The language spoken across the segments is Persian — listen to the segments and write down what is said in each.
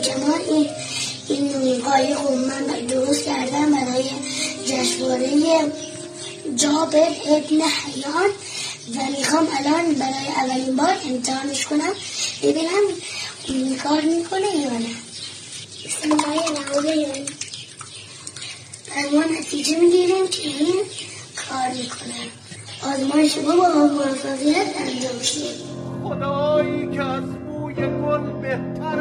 کمان این این قایق رو من درست کردم برای جشنواره جاب ابن حیان و می‌خوام الان برای اولین بار امتحانش کنم. ببینم کار می‌کنه یا نه. بسم الله ما نتیجه می‌گیریم که این کار می‌کنه. آزمایش ما با موفقیت انجام شد خدایی که از بوی گل بهتر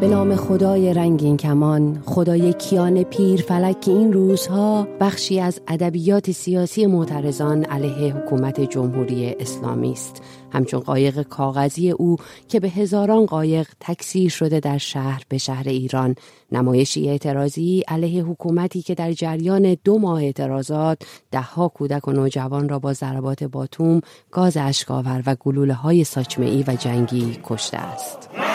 به نام خدای رنگین کمان خدای کیان پیر فلک که این روزها بخشی از ادبیات سیاسی معترضان علیه حکومت جمهوری اسلامی است. همچون قایق کاغذی او که به هزاران قایق تکثیر شده در شهر به شهر ایران. نمایشی اعتراضی علیه حکومتی که در جریان دو ماه اعتراضات دهها کودک و نوجوان را با ضربات باتوم گاز اشکاور و گلوله های ساچمه و جنگی کشته است.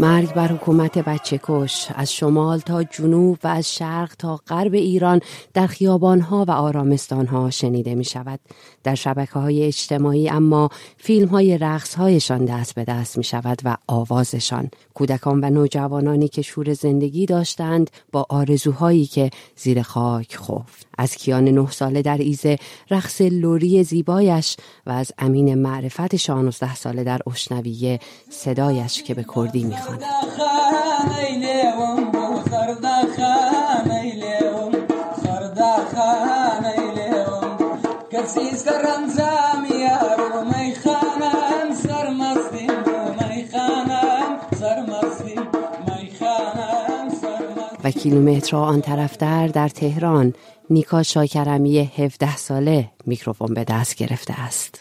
مرگ بر حکومت بچه کش از شمال تا جنوب و از شرق تا غرب ایران در خیابانها و آرامستانها شنیده می شود. در شبکه های اجتماعی اما فیلم های رقص هایشان دست به دست می شود و آوازشان. کودکان و نوجوانانی که شور زندگی داشتند با آرزوهایی که زیر خاک خفت. از کیان نه ساله در ایزه رقص لوری زیبایش و از امین معرفت شانزده ساله در اشنویه صدایش که به کردی می‌خواند و کیلومتر آن طرفتر در تهران نیکا شاکرمی 17 ساله میکروفون به دست گرفته است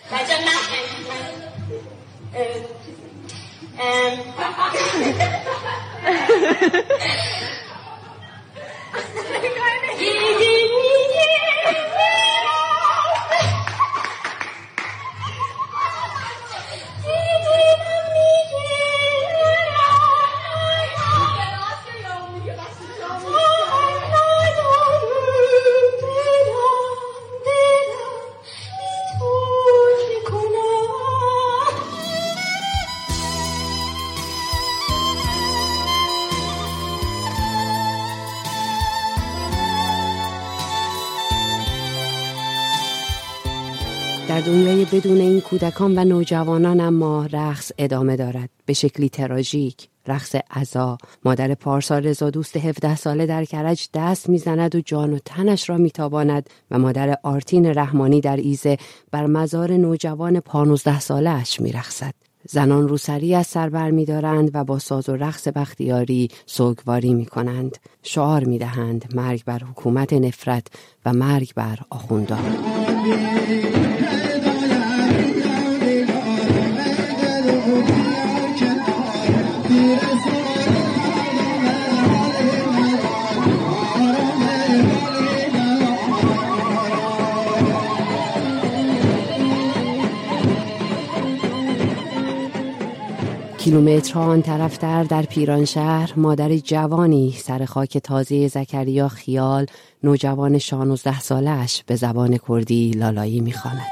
بدون این کودکان و نوجوانان اما رقص ادامه دارد به شکلی تراژیک رقص عزا مادر پارسا رضا دوست 17 ساله در کرج دست می‌زند و جان و تنش را میتاباند و مادر آرتین رحمانی در ایزه بر مزار نوجوان 15 ساله اش میرقصد زنان روسری از سر بر می دارند و با ساز و رقص بختیاری سوگواری می کنند. شعار می دهند مرگ بر حکومت نفرت و مرگ بر آخوندان. کیلومترها آن طرفتر در پیرانشهر مادر جوانی سر خاک تازه زکریا خیال نوجوان 16 سالش به زبان کردی لالایی می‌خواند.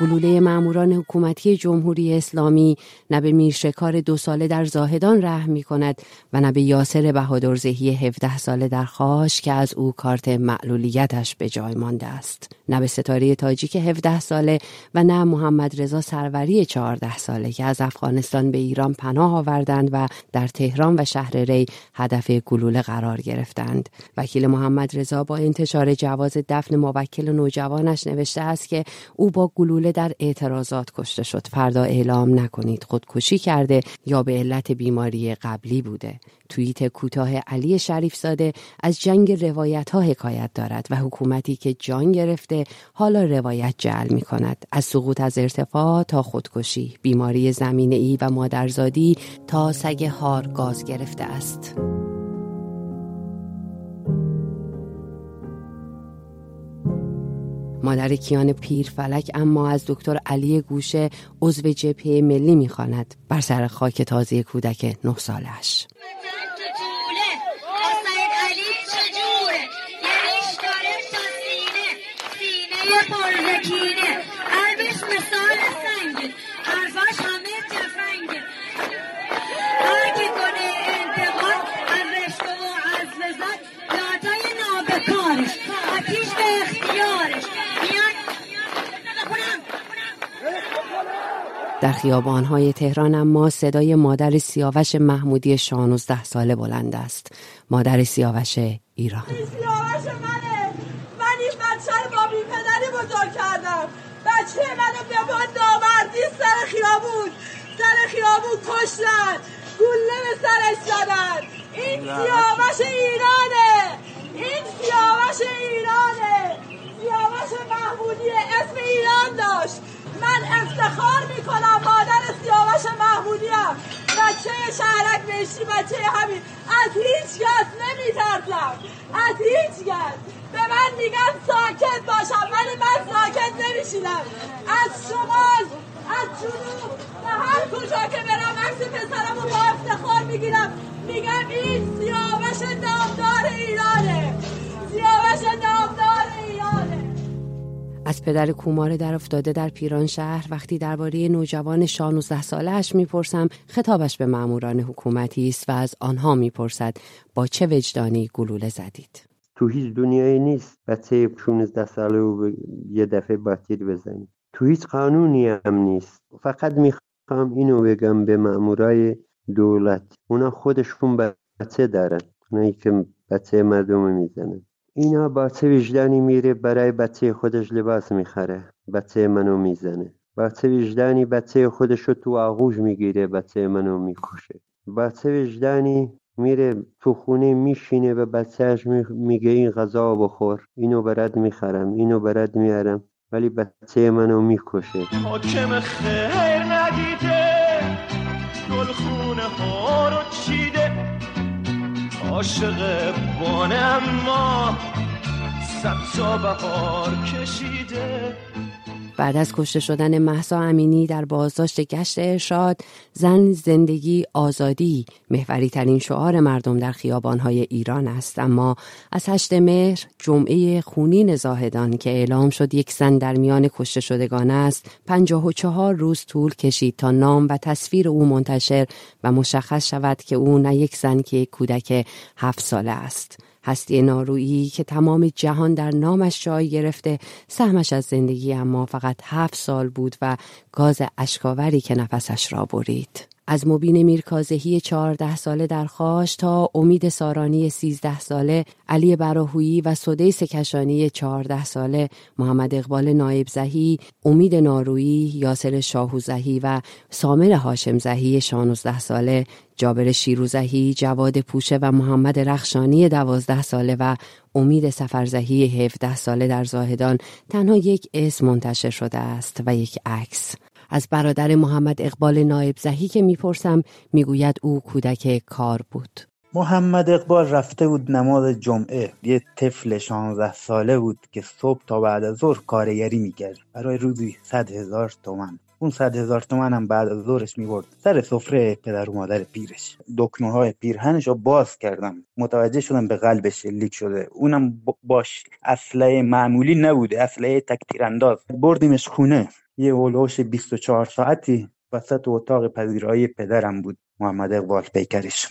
گلوله ماموران حکومتی جمهوری اسلامی نه به میرشکار دو ساله در زاهدان رحم می کند و نه به یاسر بهادرزهی 17 ساله در خاش که از او کارت معلولیتش به جای مانده است. نه به ستاره تاجیک 17 ساله و نه محمد رضا سروری 14 ساله که از افغانستان به ایران پناه آوردند و در تهران و شهر ری هدف گلوله قرار گرفتند. وکیل محمد رضا با انتشار جواز دفن موکل نوجوانش نوشته است که او با گلوله جمله در اعتراضات کشته شد. فردا اعلام نکنید خودکشی کرده یا به علت بیماری قبلی بوده. توییت کوتاه علی شریف زاده از جنگ روایت ها حکایت دارد و حکومتی که جان گرفته حالا روایت جعل می کند از سقوط از ارتفاع تا خودکشی بیماری زمینه ای و مادرزادی تا سگ هار گاز گرفته است. مادر کیان فلک اما از دکتر علی گوشه عضو جبهه ملی می‌خواند. بر سر خاک تازه کودک نه سالش. در خیابانهای تهران اما صدای مادر سیاوش محمودی 16 ساله بلند است. مادر سیاوش ایران. سیاوش منه. من این بچه رو با بی پدری بزرگ کردم. بچه منو به با نامردی سر خیابون. سر خیابون کشتن. گله به سرش زدن. این سیاوش ایرانه. این سیاوش ایرانه. سیاوش محمودی اسم ایران داشت. من افتخار می‌کنم مادر سیاوش محمودیم بچه شهرک بهشتی بچه همین. از هیچ کس نمیترسم. از هیچ کس. به من میگن ساکت باشم ولی من ساکت نمیشینم. از شمال از جنوب و هر کجا که برم عکس پسرمو با افتخار می‌گیرم. میگم این سیاوش نامدار از پدر کومار در افتاده در پیران شهر وقتی درباره نوجوان 16 سالش می‌پرسم خطابش به ماموران حکومتی است و از آنها می‌پرسد با چه وجدانی گلوله زدید؟ تو هیچ دنیایی نیست. بچه 16 ساله و یه دفعه باتیر بزنید. تو هیچ قانونی هم نیست. فقط می‌خوام اینو بگم به مامورای دولت. اونا خودشون بچه دارن اونایی که بچه مردم می‌زنن. اینا با چه وجدانی میره برای بچه خودش لباس می‌خره بچه منو می‌زنه؟ با چه وجدانی بچه خودش رو تو آغوش می‌گیره بچه منو می‌کشه؟ با چه وجدانی میره تو خونه میشینه و بچهش میگه این غذا بخور اینو برد می‌خرم اینو برد میارم ولی بچه منو می‌کشه؟ حاکم خیر. عاشق بانه اما صد بهار کشیده. بعد از کشته شدن محسا امینی در بازداشت گشت ارشاد زن زندگی آزادی محوری ترین شعار مردم در خیابانهای ایران است. اما از هشت مهر جمعه خونین زاهدان که اعلام شد یک زن در میان کشته شدگان است پنجاه و چهار روز طول کشید تا نام و تصویر او منتشر و مشخص شود که او نه یک زن که کودک هفت ساله است. هستی نارویی که تمام جهان در نامش جای گرفته سهمش از زندگی اما فقط هفت سال بود و گاز اشکاوری که نفسش را برید. از مبین میرکازهی چهارده ساله در خاش تا امید سارانی سیزده ساله علی براهویی و سدیس کشانی چهارده ساله محمد اقبال نایب زهی امید نارویی یاسر شاهوزهی و سامر هاشم زهی شانوزده ساله جابر شیروزهی جواد پوشه و محمد رخشانی دوازده ساله و امید سفرزهی هفده ساله در زاهدان. تنها یک اسم منتشر شده است و یک عکس. از برادر محمد اقبال نایب زهی که می‌پرسم می‌گوید او کودک کار بود. محمد اقبال رفته بود نماز جمعه. یه طفل 16 ساله بود که صبح تا بعد از ظهر کارگری می‌کرد. برای روزی صد هزار تومن. اون صد هزار تومن هم بعد از ظهرش می‌برد سر سفره پدر و مادر پیرش. دکمه های پیرهنش رو باز کردم. متوجه شدم به قلبش لیک شده. اونم باش اسلحه معمولی نبوده اسلحه تک تیرانداز بردیمش خونه. یه هلوش 24 ساعتی وسط اتاق پذیرایی پدرم بود محمد اقبال پیکرش.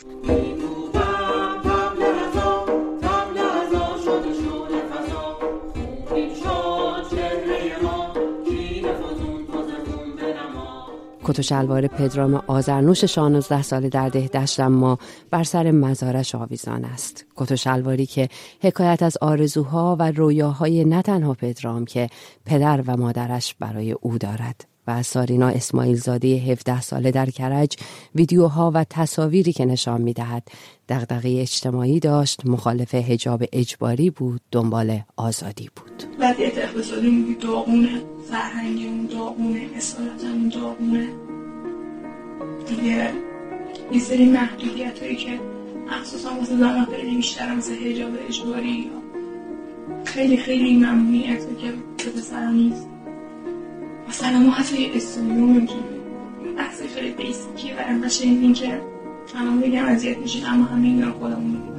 کت و شلوار پدرام آزرنوش 16 ساله در دهدشت اما بر سر مزارش آویزان است. کت و شلواری که حکایت از آرزوها و رویاهای نه تنها پدرام که پدر و مادرش برای او دارد. و سارینا اسماعیل زاده 17 ساله در کرج ویدیوها و تصاویری که نشان می دهد دغدغه اجتماعی داشت مخالف حجاب اجباری بود دنبال آزادی بود. وضعیت اقتصادی داغونه فرهنگمون داغونه اصالتمون داغونه. دیگه یه سری محدودیت هایی که مخصوصا واسه زمان خیلی بیشتر از حجاب اجباری خیلی خیلی ممنوعیت که به نیست. مثلا ما حتی استودیو نمی‌تونیم بحث خیلی بیسیکیه و شنیدین که همه بگم اذیت میشین اما همه این رو خودمون می‌دونیم.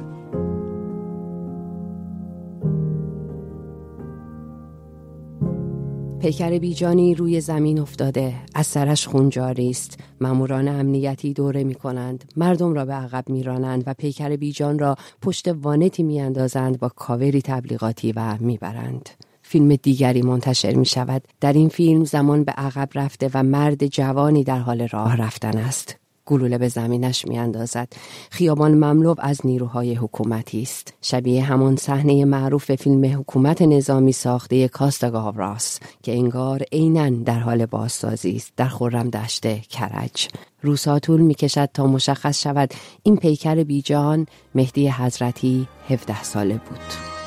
پیکر بیجانی روی زمین افتاده. از سرش خون جاری است. ماموران امنیتی دوره می کنند مردم را به عقب می رانند و پیکر بیجان را پشت وانتی می اندازند با کاوری تبلیغاتی و می برند. فیلم دیگری منتشر می شود. در این فیلم زمان به عقب رفته و مرد جوانی در حال راه رفتن است. گلوله به زمینش می اندازد. خیابان مملو از نیروهای حکومتی است. شبیه همان صحنه معروف فیلم حکومت نظامی ساخته کاستاگاوراس که انگار عینا در حال بازسازی است در خورم دشته کرج. روزها طول می کشد تا مشخص شود این پیکر بیجان مهدی حضرتی 17 ساله بود.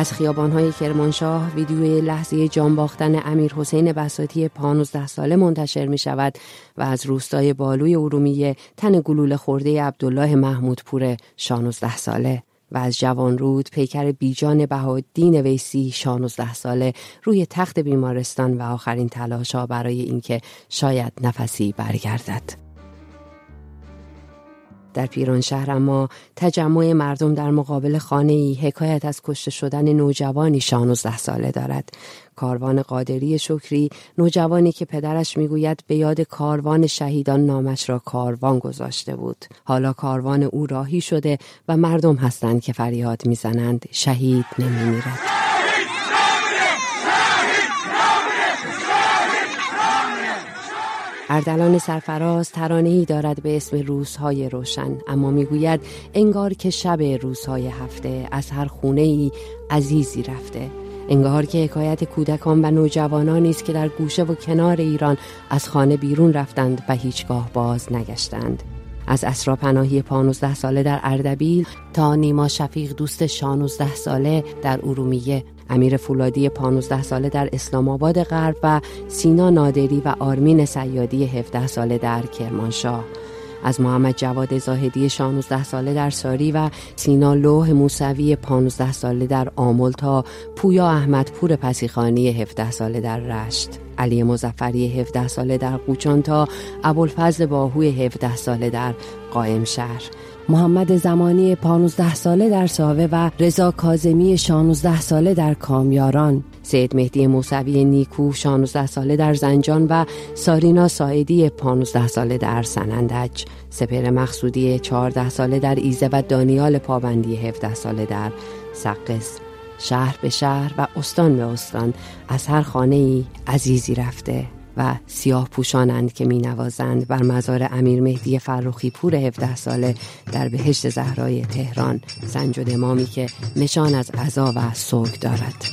از خیابانهای کرمانشاه ویدیوی لحظه جان باختن امیر حسین بساتی 15 ساله منتشر می شود و از روستای بالوی ارومیه تن گلوله خورده عبدالله محمودپور 16 ساله و از جوانرود پیکر بیجان بهادین ویسی 16 ساله روی تخت بیمارستان و آخرین تلاشا برای اینکه شاید نفسی برگردد. در پیران شهر اما تجمع مردم در مقابل خانه ای حکایت از کشته شدن نوجوانی 16 ساله دارد. کاروان قادری شکری نوجوانی که پدرش می‌گوید به یاد کاروان شهیدان نامش را کاروان گذاشته بود. حالا کاروان او راهی شده و مردم هستند که فریاد می‌زنند. شهید نمیمیرد. اردلان سرفراز ترانه ای دارد به اسم روزهای روشن. اما می‌گوید انگار که شب روزهای هفته از هر خونه ای عزیزی رفته. انگار که حکایت کودکان و نوجوانانی است که در گوشه و کنار ایران از خانه بیرون رفتند و هیچگاه باز نگشتند. از اسرا پناهی 15 ساله در اردبیل تا نیما شفیق دوست 16 ساله در ارومیه امیر فولادی 15 ساله در اسلام آباد غرب و سینا نادری و آرمین سیادی 17 ساله در کرمانشاه. از محمد جواد زاهدی 16 ساله در ساری و سینا لوح موسوی 15 ساله در آمل تا پویا احمد پور پسیخانی 17 ساله در رشت. علی مزفری 17 ساله در قوچان تا ابوالفضل باهوی 17 ساله در قائم شهر. محمد زمانی 15 ساله در ساوه و رضا کازمی 16 ساله در کامیاران. سید مهدی موسوی نیکو 16 ساله در زنجان و سارینا ساعدی 15 ساله در سنندج. سپر مقصودی 14 ساله در ایزه و دانیال پابندی 17 ساله در سقس. شهر به شهر و استان به استان. از هر خانه ای عزیزی رفته. و سیاه پوشانند که می نوازند بر مزار امیر مهدی فروخی پور 17 ساله در بهشت زهرای تهران. سنج و دمامی که نشان از عذا و سوگ دارد.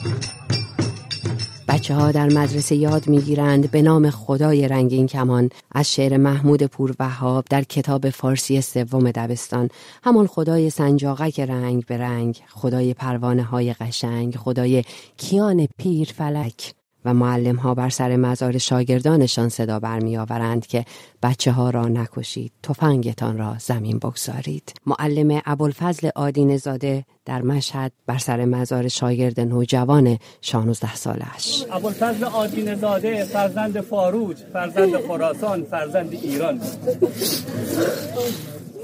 بچه ها در مدرسه یاد می‌گیرند به نام خدای رنگین کمان از شعر محمود پور وهاب در کتاب فارسی سوم دبستان. همان خدای سنجاقک رنگ به رنگ خدای پروانه های قشنگ خدای کیان پیر فلک. و معلم ها بر سر مزار شاگردانشان صدا برمیآورند که بچه ها را نکشید تفنگتان را زمین بگذارید. معلم ابوالفضل آدین زاده در مشهد بر سر مزار شاگرد نوجوان 16 سالش. ابوالفضل آدین زاده فرزند فاروج فرزند خراسان فرزند ایران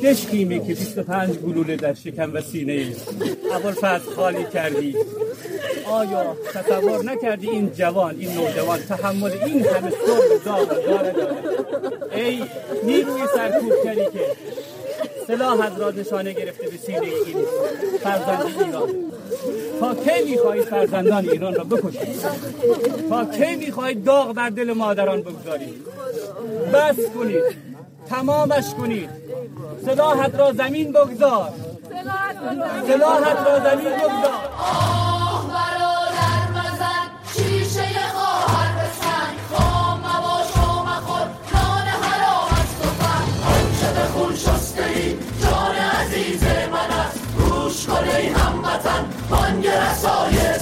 کشکیمی که 25 گلوله در شکم و سینه ابوالفضل خالی کردی. آیا تصور نکردی این جوان این نوجوان تحمل این همه سر داغ داره داره؟ ای نیروی سرکوبگری که سلاحت را نشانه گرفته به سینه این فرزند ایران. تا کی می‌خواهید فرزندان ایران را بکشید تا کی داغ بر دل مادران بگذارید بس کنید تمامش کنید سلاحت را زمین بگذار. سلاحت را زمین بگذار. جان عزیز